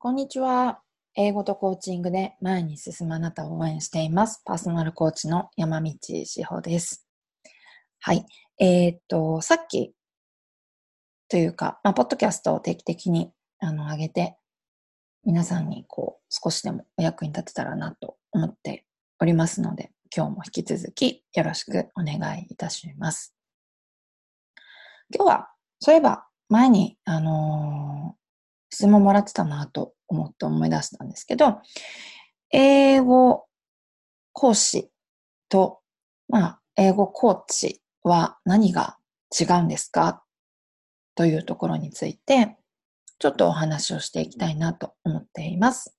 こんにちは。英語とコーチングで前に進むあなたを応援しています。パーソナルコーチの山道志保です。はい。えー、っと、さっきというか、まあ、ポッドキャストを定期的にあの上げて、皆さんにこう少しでもお役に立てたらなと思っておりますので、今日も引き続きよろしくお願いいたします。今日は、そういえば前に、あのー質問もらってたなと思って思い出したんですけど、英語講師と、まあ、英語コーチは何が違うんですかというところについて、ちょっとお話をしていきたいなと思っています。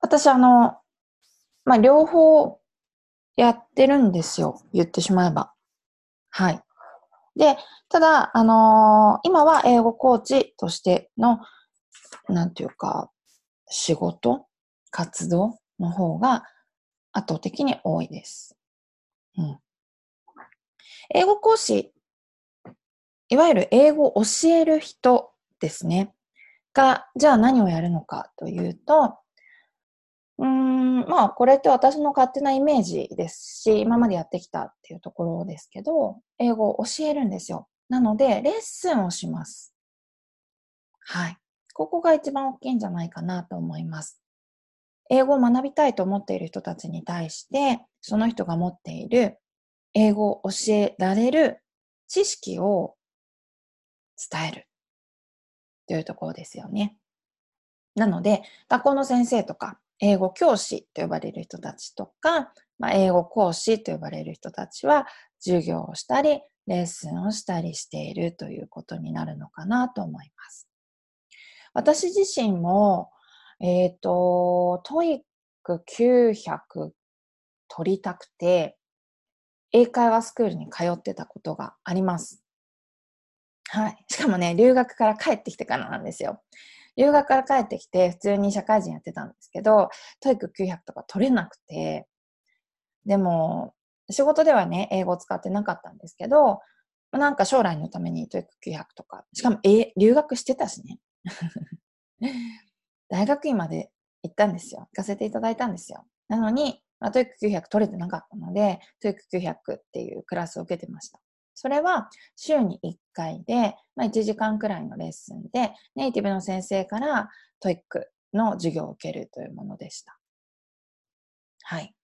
私、あの、まあ、両方やってるんですよ。言ってしまえば。はい。で、ただ、あのー、今は英語コーチとしての、なんていうか、仕事、活動の方が圧倒的に多いです。うん。英語講師、いわゆる英語を教える人ですね。が、じゃあ何をやるのかというと、うん、まあ、これって私の勝手なイメージですし、今までやってきたっていうところですけど、英語を教えるんですよ。なので、レッスンをします。はい。ここが一番大きいんじゃないかなと思います。英語を学びたいと思っている人たちに対して、その人が持っている英語を教えられる知識を伝えるというところですよね。なので、学校の先生とか英語教師と呼ばれる人たちとか、まあ、英語講師と呼ばれる人たちは、授業をしたり、レッスンをしたりしているということになるのかなと思います。私自身も、えっ、ー、と、 TOEIC 900取りたくて、英会話スクールに通ってたことがあります。はい。しかもね、留学から帰ってきてからなんですよ。留学から帰ってきて普通に社会人やってたんですけど、 TOEIC 900とか取れなくて、でも、仕事ではね、英語使ってなかったんですけど、なんか将来のために TOEIC 900とか、しかも、え、留学してたしね。大学院まで行ったんですよ。行かせていただいたんですよ。なのに、まあ、 TOEIC 900取れてなかったので、 TOEIC 900っていうクラスを受けてました。それは週に1回で、まあ、1時間くらいのレッスンで、ネイティブの先生から TOEICの授業を受けるというものでした。はい。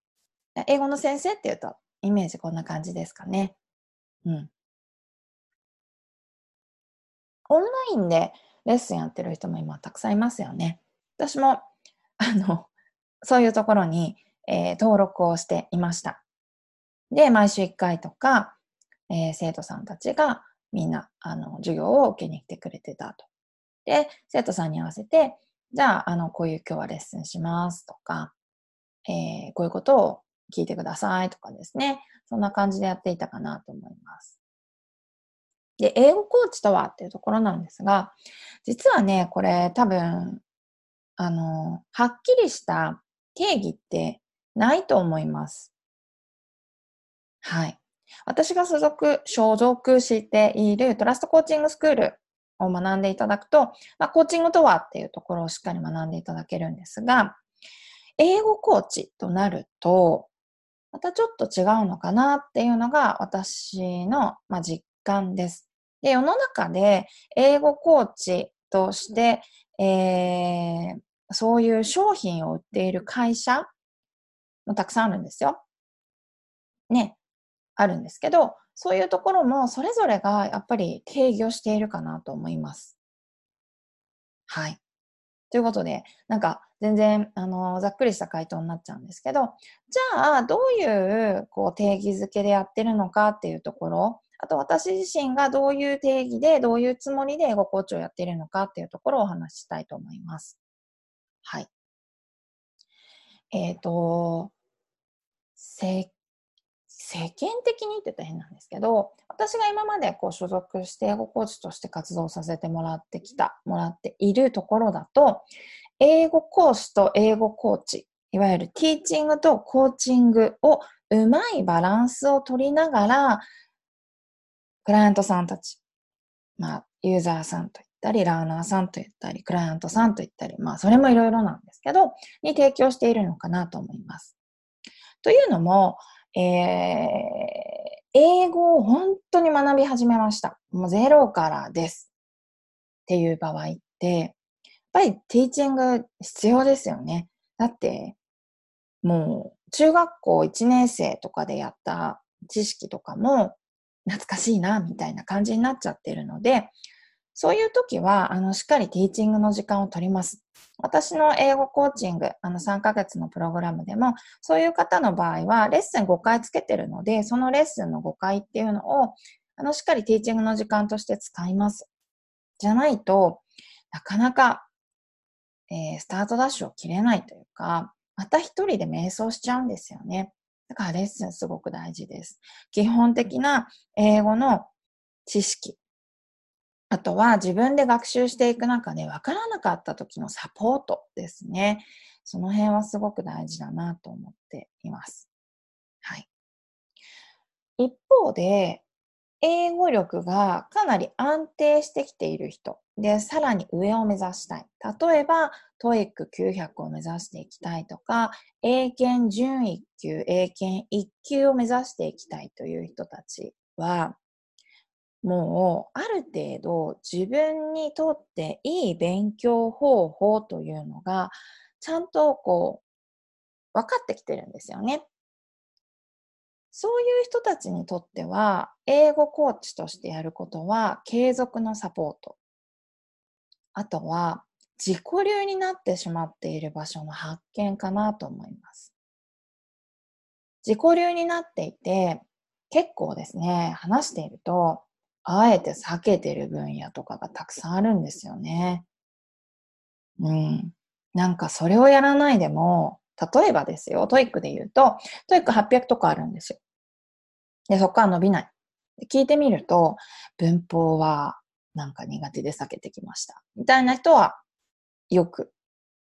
英語の先生っていうと、イメージこんな感じですかね。うん。オンラインでレッスンやってる人も今たくさんいますよね。私も、あの、そういうところに、えー、登録をしていました。で、毎週1回とか、えー、生徒さんたちがみんな、あの、授業を受けに来てくれてたと。で、生徒さんに合わせて、じゃあ、あの、こういう今日はレッスンしますとか、えー、こういうことを聞いてくださいとかですね。そんな感じでやっていたかなと思います。で、英語コーチとはっていうところなんですが、実はね、これ多分、あの、はっきりした定義ってないと思います。はい。私が所属、所属しているトラストコーチングスクールを学んでいただくと、まあ、コーチングとはっていうところをしっかり学んでいただけるんですが、英語コーチとなると、またちょっと違うのかなっていうのが私の、まあ、実感です。で、世の中で英語コーチとして、えー、そういう商品を売っている会社もたくさんあるんですよ。ね。あるんですけど、そういうところもそれぞれがやっぱり定義をしているかなと思います。はい。ということで、なんか全然、あの、ざっくりした回答になっちゃうんですけど、じゃあ、どういう、こう、定義づけでやってるのかっていうところ、あと私自身がどういう定義で、どういうつもりで英語コーチをやってるのかっていうところをお話ししたいと思います。はい。えっ、ー、と、世間的に言ってたら変なんですけど、私が今までこう所属して英語コーチとして活動させてもらってきた、もらっているところだと、英語講師と英語コーチ、いわゆるティーチングとコーチングをうまいバランスを取りながら、クライアントさんたち、まあ、ユーザーさんといったり、ラーナーさんと言ったり、クライアントさんと言ったり、まあそれもいろいろなんですけど、に提供しているのかなと思います。というのも、えー、英語を本当に学び始めました。もうゼロからです。っていう場合って、やっぱりティーチング必要ですよね。だって、もう中学校1年生とかでやった知識とかも懐かしいな、みたいな感じになっちゃってるので、そういう時は、あの、しっかりティーチングの時間を取ります。私の英語コーチング、あの、3ヶ月のプログラムでも、そういう方の場合は、レッスン5回つけてるので、そのレッスンの5回っていうのを、あの、しっかりティーチングの時間として使います。じゃないと、なかなか、えー、スタートダッシュを切れないというか、また一人で瞑想しちゃうんですよね。だからレッスンすごく大事です。基本的な英語の知識。あとは自分で学習していく中で分からなかった時のサポートですね。その辺はすごく大事だなと思っています。はい。一方で、英語力がかなり安定してきている人で、さらに上を目指したい。例えば、TOEIC900を目指していきたいとか、英検準1級、英検1級を目指していきたいという人たちは、もうある程度自分にとっていい勉強方法というのがちゃんとこう分かってきてるんですよね。そういう人たちにとっては、英語コーチとしてやることは、継続のサポート。あとは、自己流になってしまっている場所の発見かなと思います。自己流になっていて、結構ですね、話していると、あえて避けてる分野とかがたくさんあるんですよね。うん。なんかそれをやらないでも、例えばですよ、 TOEICで言うと、 TOEIC800とかあるんですよ。で、そこから伸びない。聞いてみると、文法はなんか苦手で避けてきました。みたいな人はよく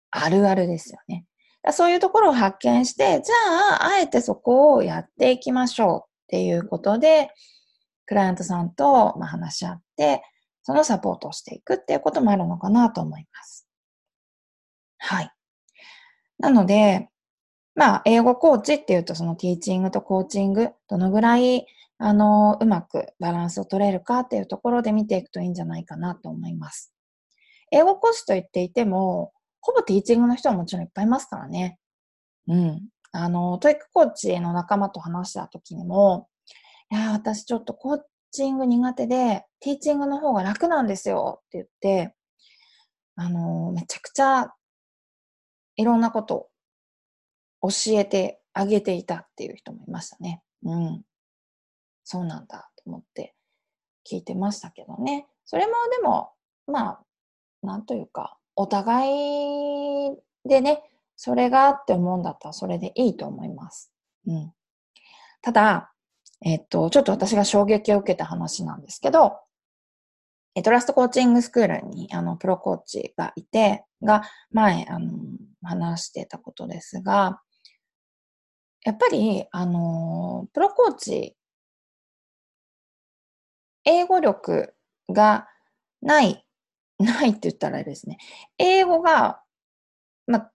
あるあるですよね。そういうところを発見して、じゃあ、あえてそこをやっていきましょうっていうことで、クライアントさんとま話し合って、そのサポートをしていくっていうこともあるのかなと思います。はい。なので、まあ、英語コーチっていうと、そのティーチングとコーチング、どのぐらい、あの、うまくバランスを取れるかっていうところで見ていくといいんじゃないかなと思います。英語講師と言っていても、ほぼティーチングの人はもちろんいっぱいいますからね。うん。あの、 TOEICコーチの仲間と話した時にも、いや、私ちょっとコーチング苦手で、ティーチングの方が楽なんですよって言って、あの、めちゃくちゃいろんなこと教えてあげていたっていう人もいましたね。うん。そうなんだと思って聞いてましたけどね。それもでも、まあ、なんというか、お互いでね、それがって思うんだったらそれでいいと思います。うん。ただ、えっと、ちょっと私が衝撃を受けた話なんですけど、トラストコーチングスクールに、あの、プロコーチがいて、が、前、あの、話してたことですが、やっぱり、あの、プロコーチ、英語力がない、ないって言ったらあれですね。英語が、ま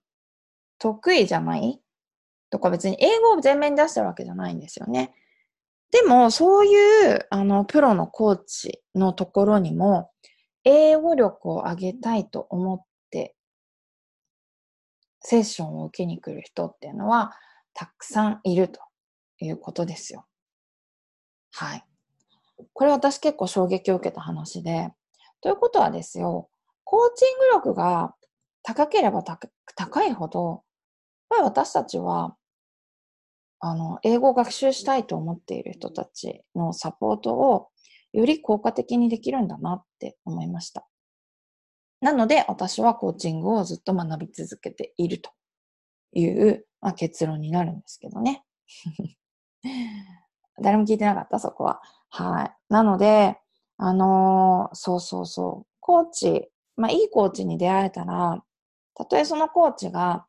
得意じゃないとか別に英語を前面に出してるわけじゃないんですよね。でも、そういう、あの、プロのコーチのところにも、英語力を上げたいと思って、セッションを受けに来る人っていうのは、たくさんいるということですよ。はい。これ私結構衝撃を受けた話で、ということはですよ、コーチング力が高ければ高いほど、やっぱり私たちは、あの、英語を学習したいと思っている人たちのサポートをより効果的にできるんだなって思いました。なので、私はコーチングをずっと学び続けているという、まあ、結論になるんですけどね。誰も聞いてなかった、そこは。はい。なので、あのー、そうそうそう。コーチ、まあ、いいコーチに出会えたら、たとえそのコーチが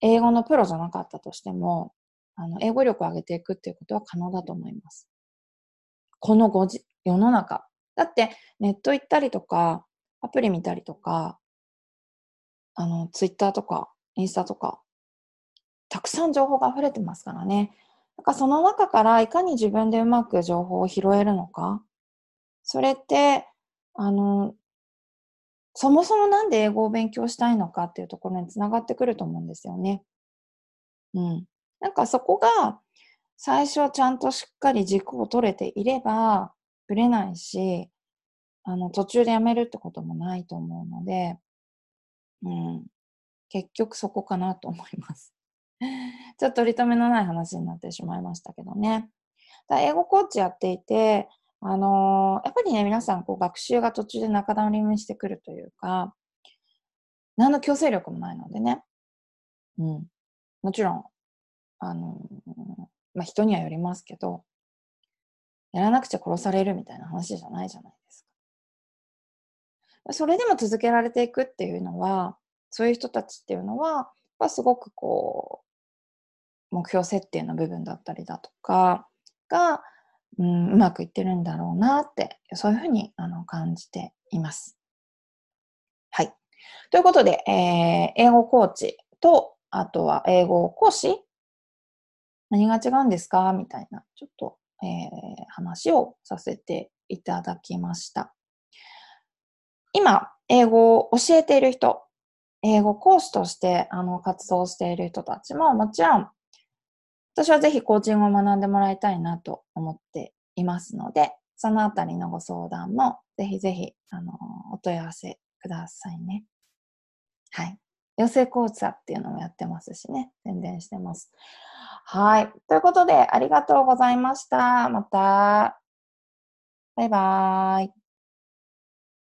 英語のプロじゃなかったとしても、あの、英語力を上げていくっていうことは可能だと思います。このごじ世の中。だって、ネット行ったりとか、アプリ見たりとか、あの、ツイッターとか、インスタとか、たくさん情報が溢れてますからね。なんかその中からいかに自分でうまく情報を拾えるのか。それって、あの、そもそもなんで英語を勉強したいのかっていうところにつながってくると思うんですよね。うん。なんかそこが最初ちゃんとしっかり軸を取れていれば、ぶれないし、あの、途中でやめるってこともないと思うので、うん。結局そこかなと思います。ちょっと取り留めのない話になってしまいましたけどね。だ英語コーチやっていて、あのー、やっぱりね、皆さんこう学習が途中で仲直りにしてくるというか、何の強制力もないのでね。うん。もちろん、あの、まあ、人にはよりますけど、やらなくちゃ殺されるみたいな話じゃないじゃないですか。それでも続けられていくっていうのは、そういう人たちっていうのは、すごくこう、目標設定の部分だったりだとかが、うん、うまくいってるんだろうなって、そういうふうにあの感じています。はい。ということで、えー、英語コーチと、あとは英語講師何が違うんですか？みたいな、ちょっと、えー、話をさせていただきました。今、英語を教えている人、英語講師としてあの活動している人たちももちろん私はぜひコーチングを学んでもらいたいなと思っていますので、そのあたりのご相談もぜひぜひ、あの、お問い合わせくださいね。はい。養成講座っていうのもやってますしね、宣伝してます。はい。ということで、ありがとうございました。また。バイバーイ。